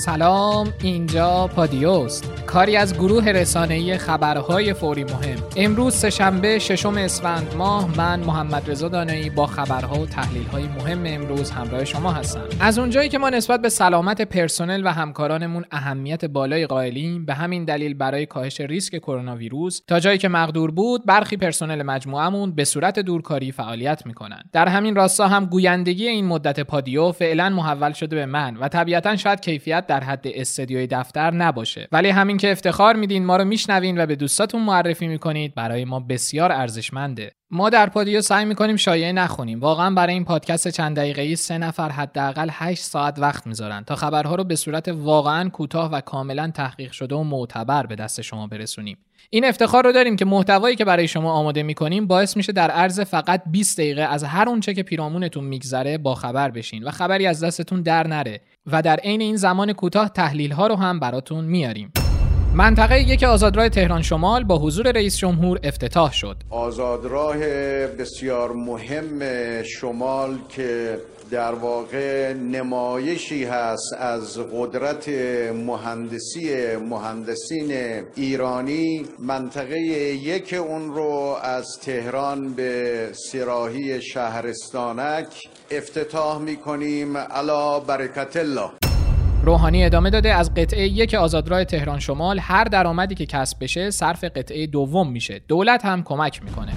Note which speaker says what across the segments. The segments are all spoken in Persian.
Speaker 1: سلام اینجا پادیوست. کاری از گروه رسانه‌ای خبرهای فوری مهم. امروز سهشنبه ششم اسفند ماه من محمد رضا دانایی با خبرها و تحلیل‌های مهم امروز همراه شما هستم. از اونجایی که ما نسبت به سلامت پرسنل و همکارانمون اهمیت بالای قائلیم به همین دلیل برای کاهش ریسک کرونا ویروس تا جایی که مقدور بود برخی پرسنل مجموعمون به صورت دورکاری فعالیت می‌کنن. در همین راستا هم گویندگی این مدت پادیو فعلا محول شده به من و طبیعتا شاید کیفیت در حد استدیوی دفتر نباشه. ولی همین که افتخار میدین ما رو میشنوین و به دوستاتون معرفی می‌کنید برای ما بسیار ارزشمنده. ما در پادیو سعی می‌کنیم شایعه نخونیم. واقعا برای این پادکست چند دقیقه‌ای سه نفر حداقل 8 ساعت وقت می‌ذارن تا خبرها رو به صورت واقعا کوتاه و کاملا تحقیق شده و معتبر به دست شما برسونیم. این افتخار رو داریم که محتوایی که برای شما آماده می‌کنیم باعث میشه در عرض فقط 20 دقیقه از هر اونچه که پیرامونتون میگذره با خبر بشین و خبری از دستتون در نره. و در عین این زمان کوتاه تحلیل ها رو هم براتون میاریم منطقه یک آزادراه تهران شمال با حضور رئیس جمهور افتتاح شد.
Speaker 2: آزادراه بسیار مهم شمال که در واقع نمایشی هست از قدرت مهندسی مهندسین ایرانی منطقه یک اون رو از تهران به سراحی شهرستانک افتتاح می کنیم علا برکت الله.
Speaker 1: روحانی ادامه داده از قطعه یک آزادراه تهران شمال. هر درآمدی که کسب بشه صرف قطعه دوم میشه. دولت هم کمک می‌کنه.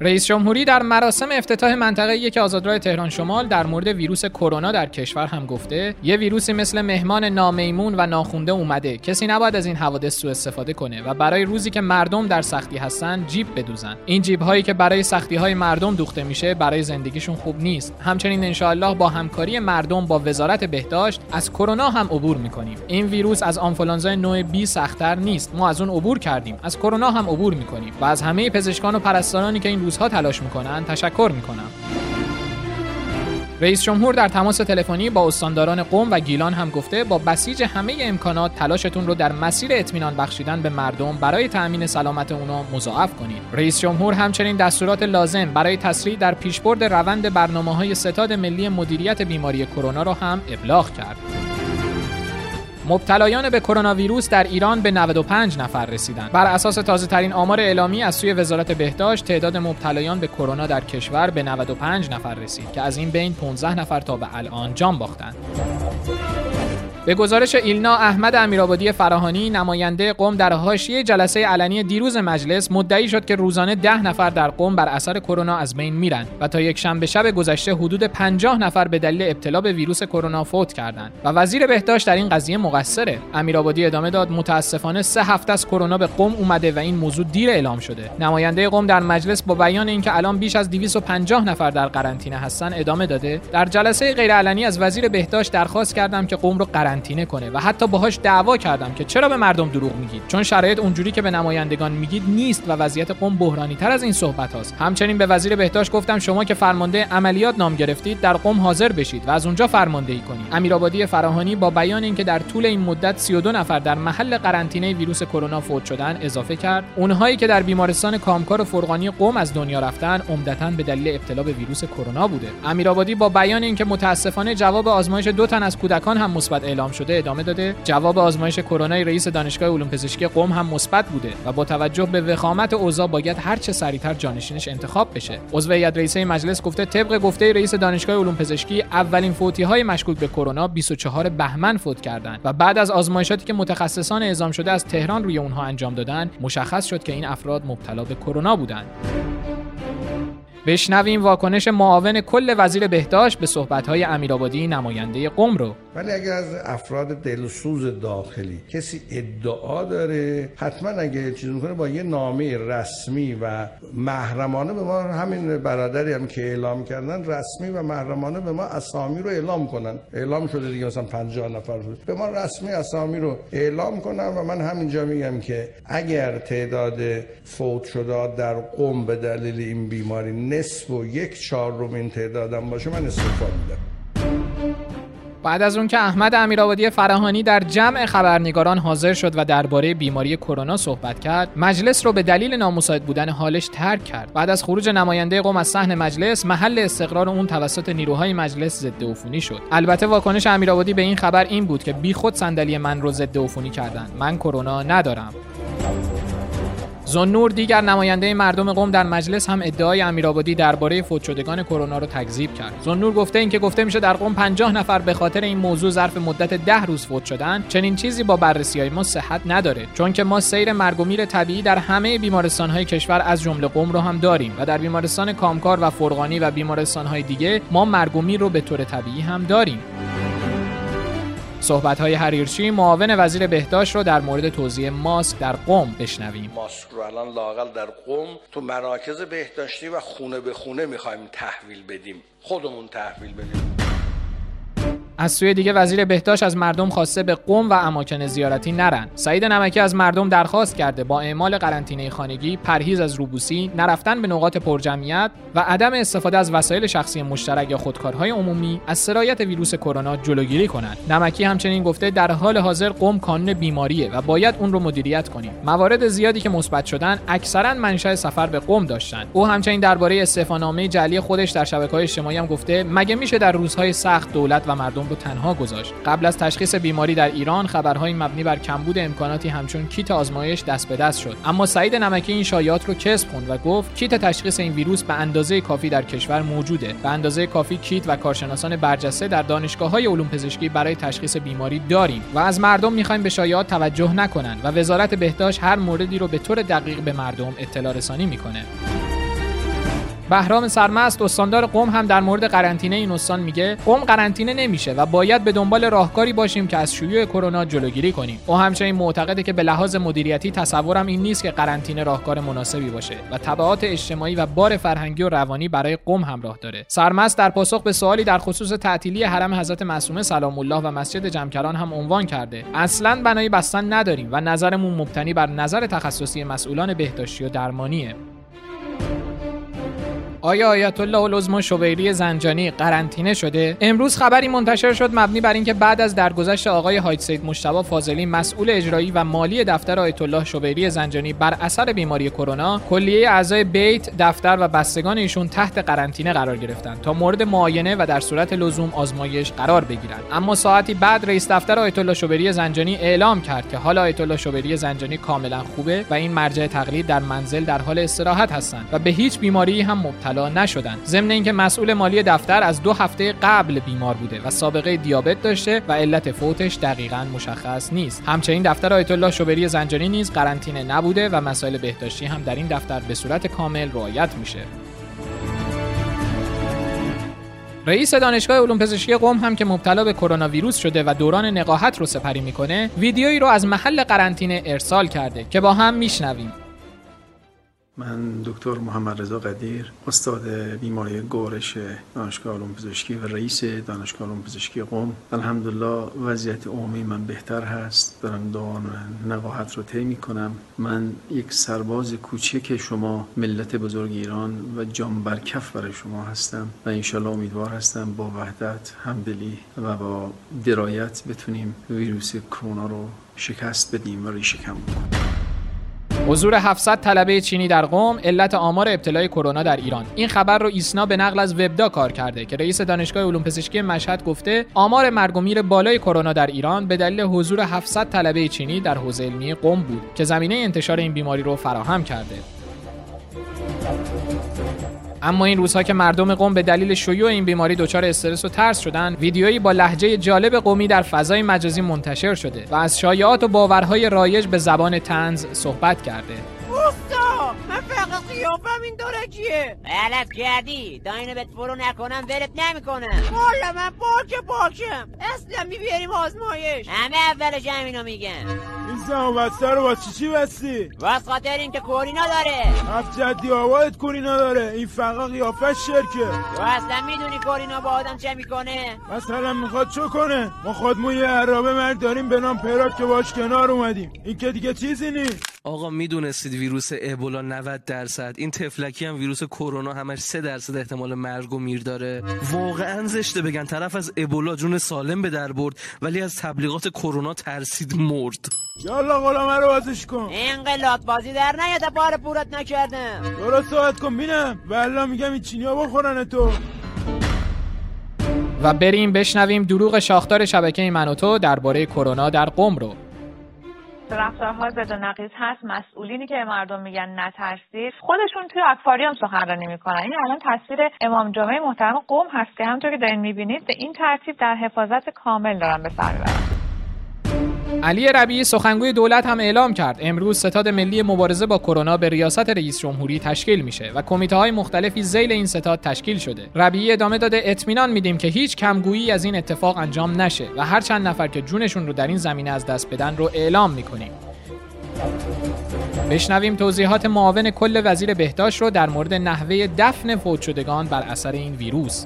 Speaker 1: رئیس جمهوری در مراسم افتتاح منطقه یک آزادراه تهران شمال در مورد ویروس کرونا در کشور هم گفته یه ویروسی مثل مهمان نامیمون و ناخونده اومده. کسی نباید از این حوادث سوء استفاده کنه و برای روزی که مردم در سختی هستن جیب بدوزن. این جیب هایی که برای سختی های مردم دوخته میشه برای زندگیشون خوب نیست. همچنین انشاالله با همکاری مردم با وزارت بهداشت از کرونا هم عبور می‌کنیم. این ویروس از آنفولانزای نوع بی سختتر نیست. ما از اون عبور کردیم. از کرونا هم عبور می‌کنیم. و از همه پزشکان و پرستارانی که این روزها تلاش می‌کنن تشکر می‌کنم رئیس جمهور در تماس تلفنی با استانداران قوم و گیلان هم گفته با بسیج همه امکانات تلاشتون رو در مسیر اطمینان بخشیدن به مردم برای تأمین سلامت اونا مضاعف کنید. رئیس جمهور همچنین دستورات لازم برای تسریع در پیشبرد روند برنامه های ستاد ملی مدیریت بیماری کرونا را هم ابلاغ کرد. مبتلایان به کرونا ویروس در ایران به 95 نفر رسیدند. بر اساس تازه ترین آمار اعلامی از سوی وزارت بهداشت تعداد مبتلایان به کرونا در کشور به 95 نفر رسید که از این بین 15 نفر تا به الان جان باختند. به گزارش ایلنا احمد امیرآبادی فراهانی نماینده قوم در حاشیه جلسه علنی دیروز مجلس مدعی شد که روزانه ده نفر در قوم بر اثر کرونا از بین میرن و تا یک شنبه شب گذشته حدود 50 نفر به دلیل ابتلا به ویروس کرونا فوت کردند و وزیر بهداشت در این قضیه مقصره. امیرآبادی ادامه داد متاسفانه سه هفته از کرونا به قوم اومده و این موضوع دیر اعلام شده. نماینده قوم در مجلس با بیان اینکه الان بیش از 250 نفر در قرنطینه هستن ادامه داده. در جلسه غیرعلنی از وزیر بهداشت درخواست کردم که قوم رو قرنطینه کنه و حتی باهاش دعوا کردم که چرا به مردم دروغ میگید؟ چون شرایط اونجوری که به نمایندگان میگید نیست و وضعیت قوم بحرانی تر از این صحبت هاست. همچنین به وزیر بهداشت گفتم شما که فرمانده عملیات نام گرفتید در قوم حاضر بشید و از اونجا فرماندهی کنید. امیرآبادی فراهانی با بیان اینکه در طول این مدت 32 نفر در محل قرنطینه ویروس کرونا فوت شدن اضافه کرد اونهایی که در بیمارستان کامکار و فرغانی قوم از دنیا رفتن عمدتا به دلیل ابتلا به ویروس کرونا بوده. امیرآبادی با بیان اینکه متاسفانه جواب آزمایش دو تن از کودکان هم مثبت اعلام شده ادامه داده. جواب آزمایش کرونا رئیس دانشگاه علوم پزشکی قم هم مثبت بوده و با توجه به وخامت اوضاع باید هر چه سریعتر جانشینش انتخاب بشه. عضو هیئت رئیسه مجلس گفته طبق گفته رئیس دانشگاه علوم پزشکی اولین فوتی های مشکوک به کرونا 24 بهمن فوت کردند و بعد از آزمایشاتی که متخصصان اعزام شده از تهران روی اونها انجام دادن مشخص شد که این افراد مبتلا به کرونا بودند. بشنویم واکنش معاون کل وزیر بهداشت به صحبت‌های امیرآبادی نماینده قم رو.
Speaker 3: ولی اگر از افراد دلسوز داخلی کسی ادعا داره حتما اگه چیز می‌کنه با یه نامه رسمی و محرمانه به ما همین برادری هم که اعلام کردن رسمی و محرمانه به ما اسامی رو اعلام کنن. اعلام شده دیگه مثلا 50 نفر رو به ما رسمی اسامی رو اعلام کنن و من همینجا میگم که اگر تعداد فوت شده در قم به دلیل این بیماری نصف و یک چهارم این تعدادم باشه من استعفا میدم.
Speaker 1: بعد از اون که احمد امیرآبادی فراهانی در جمع خبرنگاران حاضر شد و درباره بیماری کرونا صحبت کرد مجلس رو به دلیل نامساعد بودن حالش ترک کرد. بعد از خروج نماینده قوم از صحن مجلس محل استقرار اون توسط نیروهای مجلس ضد عفونی شد. البته واکنش امیرآبادی به این خبر این بود که بیخود صندلی من رو ضد عفونی کردن. من کرونا ندارم. زنور دیگر نماینده مردم قوم در مجلس هم ادعای امیرآبادی درباره فوت شدگان کرونا رو تکذیب کرد. زنور گفته اینکه گفته میشه در قوم 50 نفر به خاطر این موضوع ظرف مدت ده روز فوت شدن، چنین چیزی با بررسی های ما صحت نداره. چون که ما سیر مرگ و میر طبیعی در همه بیمارستان های کشور از جمله قوم رو هم داریم و در بیمارستان کامکار و فرغانی و بیمارستان های دیگه ما مرگ و میر رو به طور طبیعی هم داریم. صحبت های حریرچی معاون وزیر بهداشت رو در مورد توضیح ماسک در قم بشنویم.
Speaker 3: ماسک رو الان لاقل در قم تو مراکز بهداشتی و خونه به خونه می‌خوایم تحویل بدیم. خودمون تحویل بدیم.
Speaker 1: از سوی دیگه وزیر بهداشت از مردم خواسته به قم و اماکن زیارتی نرن. سعید نمکی از مردم درخواست کرده با اعمال قرنطینه خانگی، پرهیز از روبوسی، نرفتن به نقاط پرجمعیت و عدم استفاده از وسایل شخصی مشترک یا خودکارهای عمومی از سرایت ویروس کرونا جلوگیری کنند. نمکی همچنین گفته در حال حاضر قم کانون بیماریه و باید اون رو مدیریت کنیم. موارد زیادی که مثبت شدن اکثرا منشأ سفر به قم داشتن. او همچنین درباره استعفانامه جعلی خودش در شبکه‌های اجتماعی هم گفته مگه میشه در روزهای سخت دولت و مردم رو تنها گذاشت. قبل از تشخیص بیماری در ایران خبرهای مبنی بر کمبود امکاناتی همچون کیت آزمایش دست به دست شد. اما سعید نمکی این شایعات رو کسب خوند و گفت کیت تشخیص این ویروس به اندازه کافی در کشور موجوده. به اندازه کافی کیت و کارشناسان برجسته در دانشگاه های علوم پزشکی برای تشخیص بیماری داریم و از مردم می‌خوایم به شایعات توجه نکنند و وزارت بهداشت هر موردی رو به طور دقیق به مردم اطلاع رسانی می‌کنه. بهرام سرمست استاندار قم هم در مورد قرنطینه این استان میگه قم قرنطینه نمیشه و باید به دنبال راهکاری باشیم که از شیوع کرونا جلوگیری کنیم. او همچنین معتقده که به لحاظ مدیریتی تصورم این نیست که قرنطینه راهکار مناسبی باشه و تبعات اجتماعی و بار فرهنگی و روانی برای قم همراه داره. سرمست در پاسخ به سوالی در خصوص تعطیلی حرم حضرت معصومه سلام الله و مسجد جمکران هم عنوان کرده اصلا بنای بستن نداریم و نظرمون مبتنی بر نظر تخصصی مسئولان بهداشتی و درمانیه. آیا آیت الله العظما شویری زنجانی قرنطینه شده؟ امروز خبری منتشر شد مبنی بر اینکه بعد از درگذشت آقای حاج سید مشتبه فاضلی مسئول اجرایی و مالی دفتر آیت الله زنجانی بر اثر بیماری کرونا کلیه اعضای بیت دفتر و بستگان ایشون تحت قرنطینه قرار گرفتند تا مورد معاینه و در صورت لزوم آزمایش قرار بگیرند. اما ساعتی بعد رئیس دفتر آیت الله شویری زنجانی اعلام کرد که حال آیت الله شویری زنجانی کاملا خوبه و این مرجع تقلید در منزل در حال استراحت هستند و به هیچ بیماری هم مبتلا مبتلا نشدند ضمن اینکه مسئول مالی دفتر از دو هفته قبل بیمار بوده و سابقه دیابت داشته و علت فوتش دقیقا مشخص نیست. همچنین دفتر آیت الله شوبری زنجانی نیز قرنطینه نبوده و مسائل بهداشتی هم در این دفتر به صورت کامل رعایت میشه. رئیس دانشگاه علوم پزشکی قم هم که مبتلا به کرونا ویروس شده و دوران نقاهت رو سپری می‌کنه ویدیویی رو از محل قرنطینه ارسال کرده که با هم میشنویم.
Speaker 4: من دکتر محمد رضا قدیر استاد بیماری گورش دانشگاه علوم پزشکی و رئیس دانشگاه علوم پزشکی قم الحمدلله وضعیت عمومی من بهتر هست. دارم دوران نقاهت رو طی کنم من یک سرباز کوچک شما ملت بزرگ ایران و جام برکف برای شما هستم و انشالله امیدوار هستم با وحدت همدلی و با درایت بتونیم ویروس کرونا رو شکست بدیم و ریشه کنیم.
Speaker 1: حضور 700 طلبه چینی در قم علت آمار ابتلای کرونا در ایران. این خبر رو ایسنا به نقل از وبدا کار کرده که رئیس دانشگاه علوم پزشکی مشهد گفته آمار مرگ و میر بالای کرونا در ایران به دلیل حضور 700 طلبه چینی در حوزه علمی قم بود که زمینه انتشار این بیماری رو فراهم کرده. اما این روزها که مردم قوم به دلیل شیوع این بیماری دچار استرس و ترس شدن ویدیویی با لحجه جالب قومی در فضای مجازی منتشر شده و از شایعات و باورهای رایج به زبان تنز صحبت کرده.
Speaker 5: اوستا من فقط قیافم این درجیه غلط کردی. داینو بهت فرو نکنم ولت نمی‌کنم والا من باکه باکم. اصلا میبیاریم آزمایش. همه اول جمع اینو میگن
Speaker 6: بسته رو با چی چی بستی؟
Speaker 5: واسه خاطر اینکه کورینا داره
Speaker 6: هفت جدی آبادت کورینا داره این فقط قیافش شرکه.
Speaker 5: تو اصلا می‌دونی کورینا با آدم چه می‌کنه؟
Speaker 6: مثلا می‌خواد چه کنه؟ ما خودمون یه عرابه مرد داریم به نام پراک که باش کنار اومدیم. این که دیگه چیزی نیست.
Speaker 7: آقا می‌دونستید ویروس ابولا 90 درصد. این تفلکی هم ویروس کرونا همش 3 درصد احتمال مرگ و میر داره. واقعا زشته بگن. طرف از ابولا جون سالم به در برد ولی از تبلیغات کرونا ترسید مرد.
Speaker 6: یالا غلامه رو بازش کن.
Speaker 5: این قلات بازی در نیاد بار پورت نکردم.
Speaker 6: درست صحبت کن بینم. والله میگم این چینی ها بخورن تو.
Speaker 1: و بریم بشنویم دروغ شاخدار شبکه من و تو درباره کرونا در قم رو.
Speaker 8: رفتارهای ضد نقیض هست. مسئولینی که مردم میگن نترسید. خودشون توی اکواریوم سخنرانی می‌کنن. این الان تصویر امام جمعه محترم قوم هست که همونطور که دارین می‌بینید به این ترتیب در حفاظت کامل دارن به سر می‌برن.
Speaker 1: علی ربیعی سخنگوی دولت هم اعلام کرد. امروز ستاد ملی مبارزه با کرونا به ریاست رئیس جمهوری تشکیل میشه و کمیته های مختلفی زیل این ستاد تشکیل شده. ربیعی ادامه داده اطمینان میدیم که هیچ کمگویی از این اتفاق انجام نشه و هر چند نفر که جونشون رو در این زمینه از دست بدن رو اعلام می‌کنیم. بشنویم توضیحات معاون کل وزیر بهداشت رو در مورد نحوه دفن فوت شدگان بر اثر این ویروس.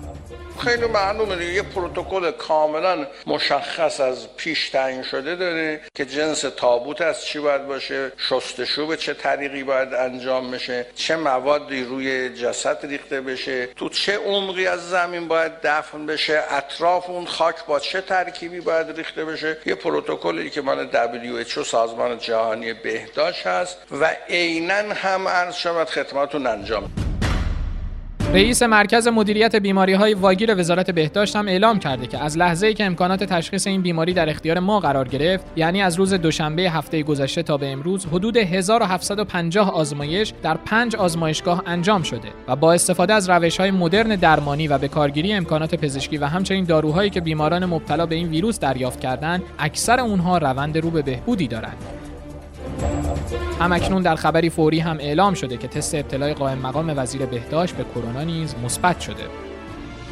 Speaker 3: خیلی معلومه دیگه. یه پروتکل کاملا مشخص از پیش تعیین شده داره که جنس تابوت از چی باید باشه شستشو به چه طریقی باید انجام بشه چه موادی روی جسد ریخته بشه تو چه عمقی از زمین باید دفن بشه اطراف اون خاک با چه ترکیبی باید ریخته بشه. یه پروتکلی که مال WHO سازمان جهانی بهداشت هست و عینا هم عرض شود خدمتتون انجام.
Speaker 1: رئیس مرکز مدیریت بیماری های واگیر وزارت بهداشت هم اعلام کرده که از لحظه ای که امکانات تشخیص این بیماری در اختیار ما قرار گرفت یعنی از روز دوشنبه هفته گذشته تا به امروز حدود 1750 آزمایش در پنج آزمایشگاه انجام شده و با استفاده از روش های مدرن درمانی و به کارگیری امکانات پزشکی و همچنین داروهایی که بیماران مبتلا به این ویروس دریافت کردند اکثر اونها روند رو به بهبودی دارند. همکنون در خبری فوری هم اعلام شده که تست ابتلای قائم مقام وزیر بهداشت به کرونا نیز مثبت شده.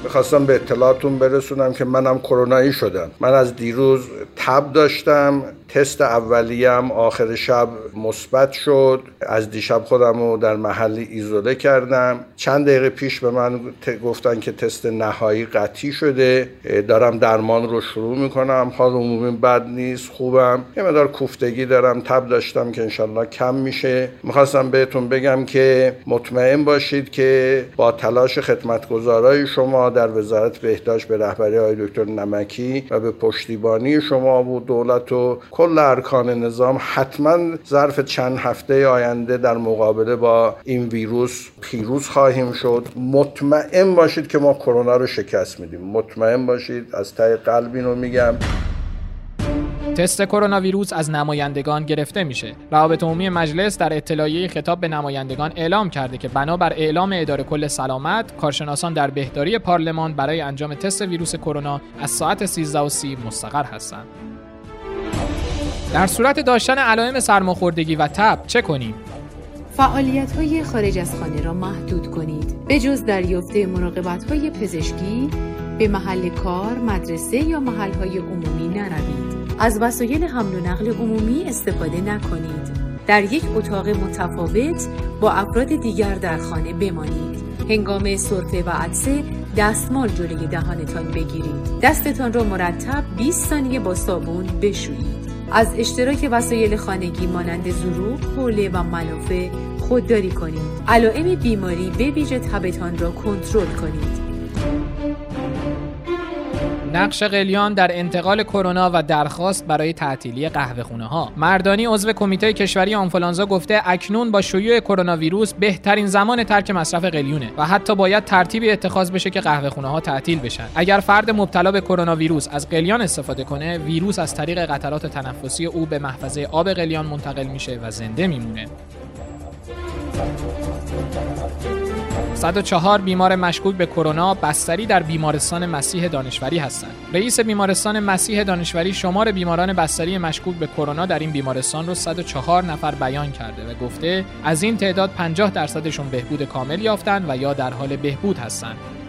Speaker 3: می‌خواستم به اطلاعاتون برسونم که منم کرونایی شدم. من از دیروز تب داشتم. تست اولیم آخر شب مثبت شد. از دیشب خودم رو در محلی ایزوله کردم. چند دقیقه پیش به من گفتن که تست نهایی قطعی شده. دارم درمان رو شروع می‌کنم. حال عمومی بد نیست خوبم. یه مدار کوفتگی دارم. تب داشتم که انشالله کم میشه. می‌خواستم بهتون بگم که مطمئن باشید که با تلاش خدمتگزارای شما در وزارت بهداشت به رهبری های دکتر نمکی و به پشتیبانی شما و دولت و کل ارکان نظام حتما ظرف چند هفته آینده در مقابله با این ویروس پیروز خواهیم شد مطمئن باشید که ما کرونا رو شکست میدیم مطمئن باشید از ته قلب اینو میگم
Speaker 1: تست کرونا ویروس از نمایندگان گرفته میشه. روابط عمومی مجلس در اطلاعیه خطاب به نمایندگان اعلام کرده که بنابر اعلام اداره کل سلامت، کارشناسان در بهداری پارلمان برای انجام تست ویروس کرونا از ساعت 13:30 مستقر هستند. در صورت داشتن علائم سرماخوردگی و تب چه کنیم؟
Speaker 9: فعالیت های خارج از خانه را محدود کنید. به جز دریافت مراقبت های پزشکی به محل کار، مدرسه یا محل های عمومی نروید. از وسایل حمل و نقل عمومی استفاده نکنید. در یک اتاق متفاوت با افراد دیگر در خانه بمانید. هنگام سرفه و عدسه دستمال جلوی دهانتان بگیرید. دستتان را مرتب 20 ثانیه با صابون بشویید. از اشتراک وسایل خانگی مانند ظروف، حوله و منافع خودداری کنید. علائم بیماری به ویژه تبتان را کنترل کنید.
Speaker 1: نقش قلیان در انتقال کرونا و درخواست برای تعطیلی قهوه خونه ها مردانی عضو کمیته کشوری آنفولانزا گفته اکنون با شیوع کرونا ویروس بهترین زمان ترک مصرف قلیونه و حتی باید ترتیبی اتخاذ بشه که قهوه خونه ها تعطیل بشن. اگر فرد مبتلا به کرونا ویروس از قلیان استفاده کنه ویروس از طریق قطرات تنفسی او به محفظه آب قلیان منتقل میشه و زنده میمونه. 104 بیمار مشکوک به کرونا بستری در بیمارستان مسیح دانشوری هستند. رئیس بیمارستان مسیح دانشوری شمار بیماران بستری مشکوک به کرونا در این بیمارستان رو 104 نفر بیان کرده و گفته از این تعداد 50 درصدشون بهبود کامل یافتن و یا در حال بهبود هستند.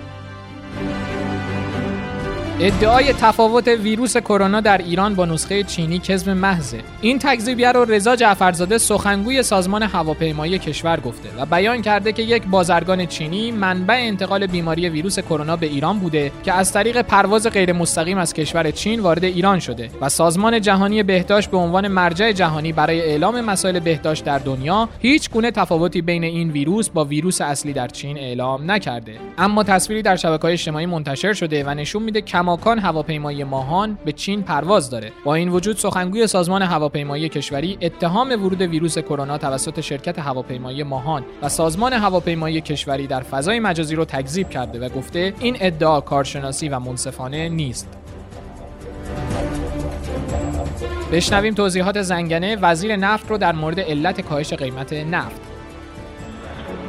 Speaker 1: ادعای تفاوت ویروس کرونا در ایران با نسخه چینی کذب محضه. این تکذیبیه رو رضا جعفرزاده سخنگوی سازمان هواپیمایی کشور گفته و بیان کرده که یک بازرگان چینی منبع انتقال بیماری ویروس کرونا به ایران بوده که از طریق پرواز غیر مستقیم از کشور چین وارد ایران شده و سازمان جهانی بهداشت به عنوان مرجع جهانی برای اعلام مسائل بهداشت در دنیا هیچ گونه تفاوتی بین این ویروس با ویروس اصلی در چین اعلام نکرده. اما تصویری در شبکه‌های اجتماعی منتشر شده و نشون میده کماکان هواپیمای ماهان به چین پرواز داره. با این وجود سخنگوی سازمان هواپیمایی کشوری اتهام ورود ویروس کرونا توسط شرکت هواپیمایی ماهان و سازمان هواپیمایی کشوری در فضای مجازی رو تکذیب کرده و گفته این ادعا کارشناسی و منصفانه نیست. بشنویم توضیحات زنگنه وزیر نفت رو در مورد علت کاهش قیمت نفت.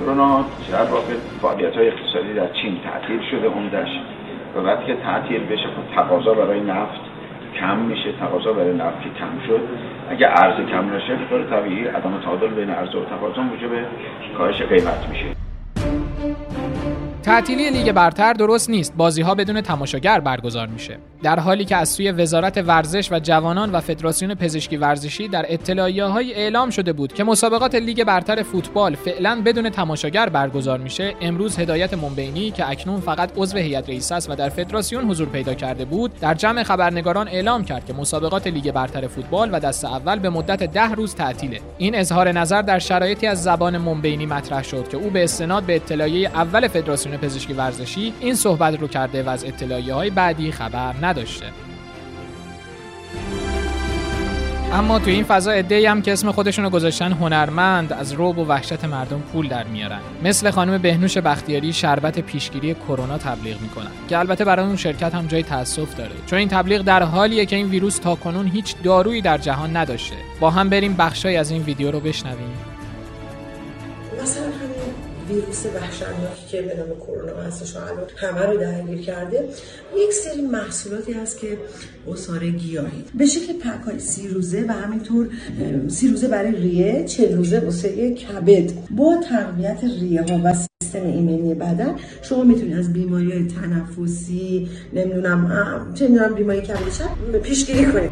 Speaker 10: کرونا در واقع فعالیت اقتصادی در چین تعطیل شده؟ عمدش و وقتی که تعطیل بشه خب تقاضا برای نفت کم میشه تقاضا برای نفت که کم شد. اگر عرض کم نشه طبیعی عدم تعادل بین عرضه و تقاضا موجب کاهش قیمت میشه.
Speaker 1: تعطیلی لیگ برتر درست نیست. بازی ها بدون تماشاگر برگزار میشه. در حالی که از سوی وزارت ورزش و جوانان و فدراسیون پزشکی ورزشی در اطلاعیه های اعلام شده بود که مسابقات لیگ برتر فوتبال فعلا بدون تماشاگر برگزار میشه امروز هدایت منبینی که اکنون فقط عضو هیئت رئیس است و در فدراسیون حضور پیدا کرده بود در جمع خبرنگاران اعلام کرد که مسابقات لیگ برتر فوتبال و دست اول به مدت ده روز تعطیله. این اظهار نظر در شرایطی از زبان منبینی مطرح شد که او به استناد به اطلاعیه اول فدراسیون پزشکی ورزشی این صحبت رو کرده و از اطلاعیه های بعدی خبر نداشته. اما تو این فضا ای هم که اسم خودشونو گذاشتن هنرمند از روب و وحشت مردم پول در میارن. مثل خانم بهنوش بختیاری شربت پیشگیری کرونا تبلیغ می‌کنن. که البته برای اون شرکت هم جای تاسف داره. چون این تبلیغ در حالیه که این ویروس تا کنون هیچ دارویی در جهان نداشته. با هم بریم بخشای از این ویدیو رو بشنویم.
Speaker 11: ویروس وحشتناکی که به نام کرونا هستش و الان همه رو درگیر کرده. یک سری محصولاتی هست که اصاره گیاهی. به شکل پک های سی روزه و همینطور سی روزه برای ریه چه روزه واسه کبد. با تقویت ریه ها و سیستم ایمنی بدن شما می‌تونید از بیماری های تنفسی نمی‌دونم چه بیماری کبد پیشگیری کنید.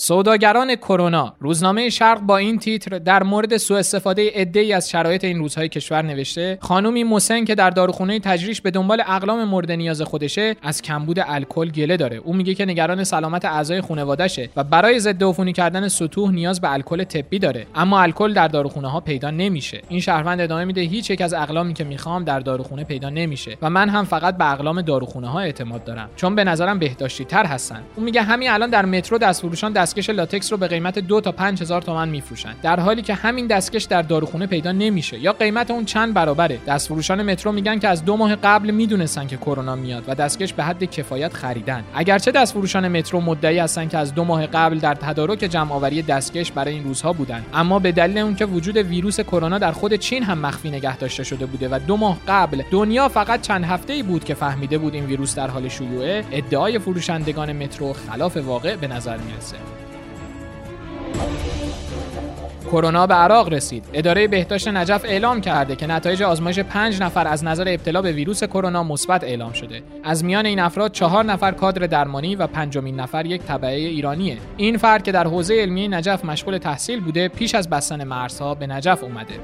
Speaker 1: سوداگران کرونا. روزنامه شرق با این تیتر در مورد سوء استفاده عده‌ای از شرایط این روزهای کشور نوشته خانومی مسن که در داروخونه تجریش به دنبال اقلام مورد نیاز خودشه از کمبود الکل گله داره. او میگه که نگران سلامت اعضای خانوادهشه و برای ضد عفونی کردن سطوح نیاز به الکل طبی داره. اما الکل در داروخونه ها پیدا نمیشه. این شهروند ادامه میده هیچ یک از اقلامی که می‌خوام در داروخونه پیدا نمیشه و من هم فقط به اقلام داروخونه ها اعتماد دارم. چون به نظرم بهداشتی تر هستن. اون میگه همین الان در مترو دستفروشان دستکش لاتکس رو به قیمت دو تا 5000 تومان میفروشن. در حالی که همین دستکش در داروخونه پیدا نمیشه یا قیمت اون چند برابره. دستفروشان مترو میگن که از دو ماه قبل می‌دونستن که کرونا میاد و دستکش به حد کفایت خریدن. اگرچه دستفروشان مترو مدعی هستن که از دو ماه قبل در تدارک جمع آوری دستکش برای این روزها بودن. اما به دلیل اون که وجود ویروس کرونا در خود چین هم مخفی نگه داشته شده بوده و دو ماه قبل دنیا فقط چند هفته ای بود که فهمیده بود این ویروس در حال شیوعه ادعای فروشندگان مترو خلاف واقع به نظر می‌رسه. کرونا به عراق رسید. اداره بهداشت نجف اعلام کرده که نتایج آزمایش پنج نفر از نظر ابتلا به ویروس کرونا مثبت اعلام شده. از میان این افراد چهار نفر کادر درمانی و پنجمین نفر یک تبعه ایرانیه. این فرد که در حوزه علمی نجف مشغول تحصیل بوده، پیش از بستن مرزها به نجف اومده.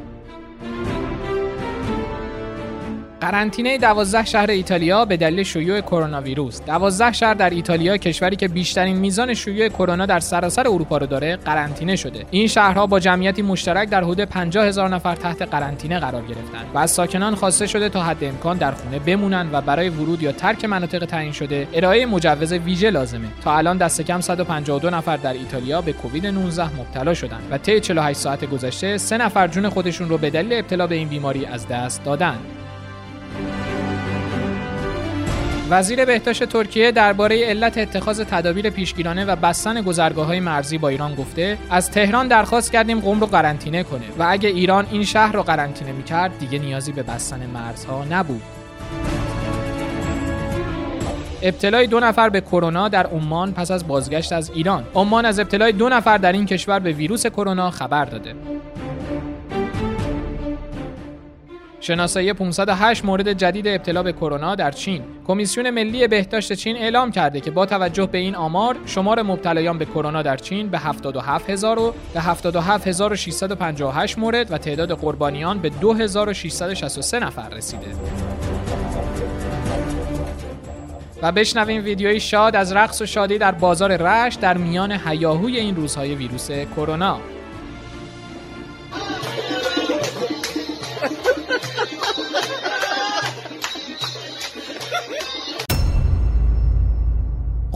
Speaker 1: قرنطینه 12 شهر ایتالیا به دلیل شیوع کرونا ویروس. 12 شهر در ایتالیا کشوری که بیشترین میزان شیوع کرونا در سراسر اروپا رو داره قرنطینه شده. این شهرها با جمعیتی مشترک در حدود 50 هزار نفر تحت قرنطینه قرار گرفتن و از ساکنان خواسته شده تا حد امکان در خونه بمونن و برای ورود یا ترک مناطق تعیین شده ارائه مجوز ویژه لازمه. تا الان دست کم 152 نفر در ایتالیا به کووید 19 مبتلا شدن و طی 48 ساعت گذشته سه نفر جون خودشون رو به دلیل ابتلا به این بیماری از دست دادن. وزیر بهداشت ترکیه درباره علت اتخاذ تدابیر پیشگیرانه و بستن گذرگاه های مرزی با ایران گفته از تهران درخواست کردیم قم رو قرنطینه کنه و اگه ایران این شهر رو قرنطینه می‌کرد دیگه نیازی به بستن مرزها نبود. ابتلای دو نفر به کرونا در عمان پس از بازگشت از ایران. عمان از ابتلای دو نفر در این کشور به ویروس کرونا خبر داده. شناسایی 508 مورد جدید ابتلا به کرونا در چین. کمیسیون ملی بهداشت چین اعلام کرده که با توجه به این آمار شمار مبتلایان به کرونا در چین به 77000 و به 77658 مورد و تعداد قربانیان به 2663 نفر رسیده. و بشنویم ویدیوی شاد از رقص و شادی در بازار رشت در میان هیاهوی این روزهای ویروس کرونا.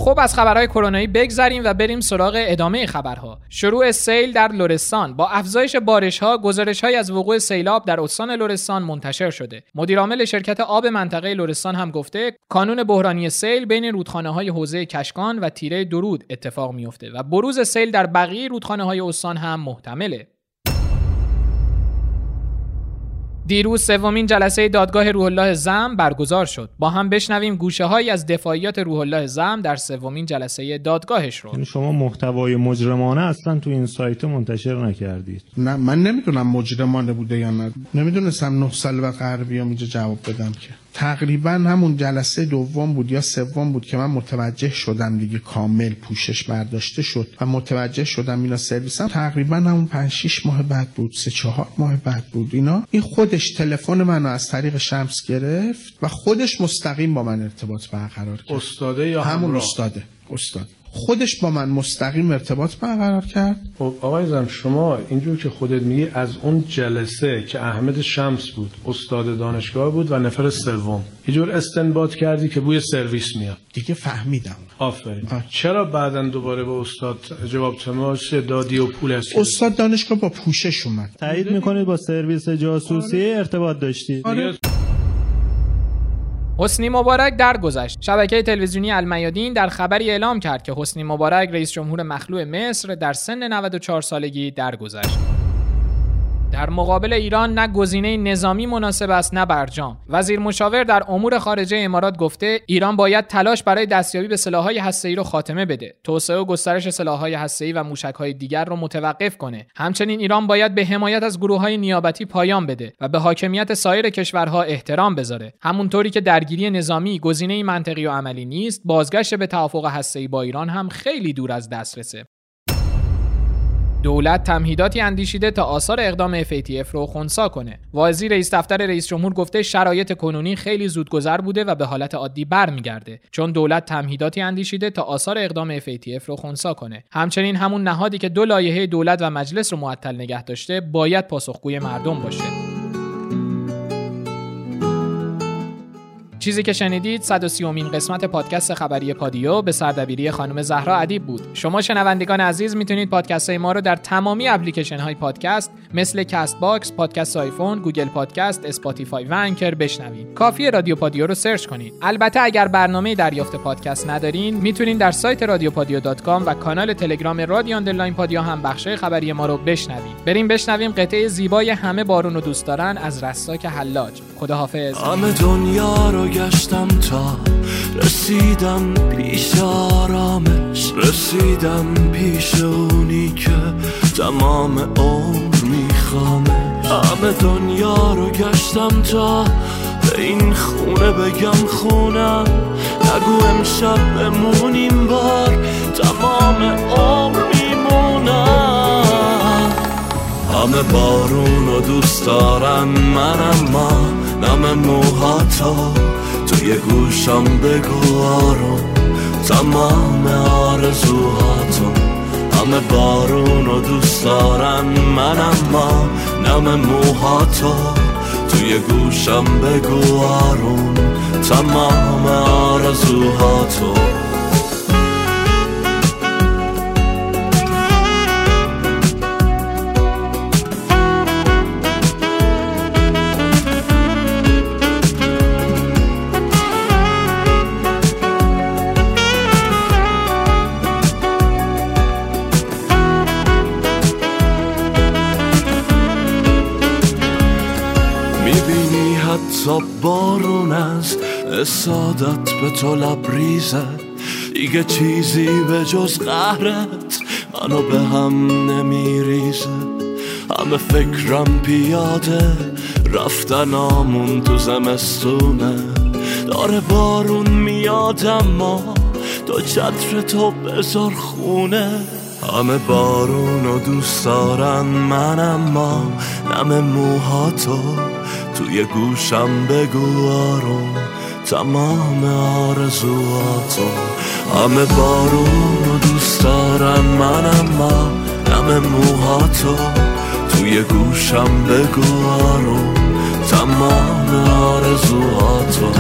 Speaker 1: خب از خبرهای کرونایی بگذریم و بریم سراغ ادامه خبرها. شروع سیل در لرستان با افزایش بارش ها گزارش های از وقوع سیلاب در استان لرستان منتشر شده. مدیرعامل شرکت آب منطقه لرستان هم گفته کانون بحرانی سیل بین رودخانه های حوزه کشکان و تیره درود اتفاق میافته و بروز سیل در بقیه رودخانه های استان هم محتمله. دیروز سومین جلسه دادگاه روح الله زم برگزار شد. با هم بشنویم گوشه هایی از دفاعیات روح الله زم در سومین جلسه دادگاهش رو.
Speaker 12: یعنی شما محتوای مجرمانه اصلا تو این سایت منتشر نکردید.
Speaker 13: نه من نمی‌دونم مجرمانه بوده یا نه. نمی‌دونستم نه سال بعد قرار بیام اینجا جواب بدم که. تقریبا همون جلسه دوم بود یا سوم بود که من متوجه شدم دیگه کامل پوشش برداشته شد و متوجه شدم اینا سرویسم تقریبا همون 5 6 ماه بعد بود سه چهار ماه بعد بود اینا. این خودش تلفن منو از طریق شمس گرفت و خودش مستقیم با من ارتباط برقرار کرد.
Speaker 3: استاده یا
Speaker 13: همون
Speaker 3: همراه؟
Speaker 13: استاده استاد. خودش با من مستقیم ارتباط برقرار کرد.
Speaker 3: خب آقای زم شما اینجور که خودت میگی از اون جلسه که احمد شمس بود استاد دانشگاه بود و نفر سوم یه جور استنباط کردی که بوی سرویس میاد.
Speaker 13: دیگه فهمیدم.
Speaker 3: آفرین. چرا بعدا دوباره به استاد جواب تماس دادی و پول هستی
Speaker 13: استاد دانشگاه با پوشش اومد.
Speaker 12: تایید می‌کنید با سرویس جاسوسی ارتباط داشتید.
Speaker 1: حسنی مبارک درگذشت. شبکه تلویزیونی المیادین در خبری اعلام کرد که حسنی مبارک رئیس جمهور مخلوع مصر در سن 94 سالگی درگذشت. در مقابل ایران نه گزینه نظامی مناسب است نه برجام. وزیر مشاور در امور خارجه امارات گفته ایران باید تلاش برای دستیابی به سلاح‌های هسته‌ای را خاتمه بده. توسعه و گسترش سلاح‌های هسته‌ای و موشک‌های دیگر را متوقف کنه. همچنین ایران باید به حمایت از گروه‌های نیابتی پایان بده و به حاکمیت سایر کشورها احترام بذاره. همونطوری که درگیری نظامی گزینه منطقی و عملی نیست بازگشت به توافق هسته‌ای با ایران هم خیلی دور از دسترسه. دولت تمهیداتی اندیشیده تا آثار اقدام FATF رو خونسا کنه. واعظی رئیس دفتر رئیس جمهور گفته شرایط کنونی خیلی زودگذر بوده و به حالت عادی برمیگرده چون دولت تمهیداتی اندیشیده تا آثار اقدام FATF رو خونسا کنه. همچنین همون نهادی که دو لایحه دولت و مجلس رو معطل نگه داشته باید پاسخگوی مردم باشه. چیزی که شنیدید 130 امین قسمت پادکست خبری پادیو به سردبیری خانم زهرا ادیب بود. شما شنوندگان عزیز می‌تونید پادکست های ما رو در تمامی اپلیکیشن های پادکست مثل کست باکس، پادکست آیفون، گوگل پادکست، اسپاتیفای و انکر بشنوید. کافیه رادیو پادیو رو search کنید. البته اگر برنامه دریافت پادکست ندارین، می‌تونید در سایت رادیوپادیو.com و کانال تلگرام رادیو underline پادیو هم بخشای خبری ما رو بشنوید. بریم بشنویم قطعه زیبای همه بارون و دوست دارن از رستاک حلاج. خداحافظ.
Speaker 14: همه دنیا رو گشتم تا رسیدم پیش آرامش. رسیدم پیش اونی که تمام عمر میخوامش همه دنیا رو گشتم تا به این خونه بگم خونم. نگو امشب بمونیم بار تمام عمر میمونم. همه بارون و دوست دارن من اما نم موهاتو توی گوشم بگو آروم. تمام آرزوهاتو. همه بارون و دوست دارن من اما نم موهاتو توی گوشم بگو آروم. تمام آرزوهاتو. به تو لبریزه دیگه چیزی به جز قهرت منو به هم نمیریزه. همه فکرم پیاده رفتن آمون تو زمستونه. داره بارون میاد اما تو چتر تو بذار خونه. همه بارون و دوست دارن من اما نم موهاتو توی گوشم بگو آروم. تمام آرزوهاتو. همه بارون و دوست دارن من اما نم موهاتو. توی گوشم بگو آروم تمام آرزوهاتو.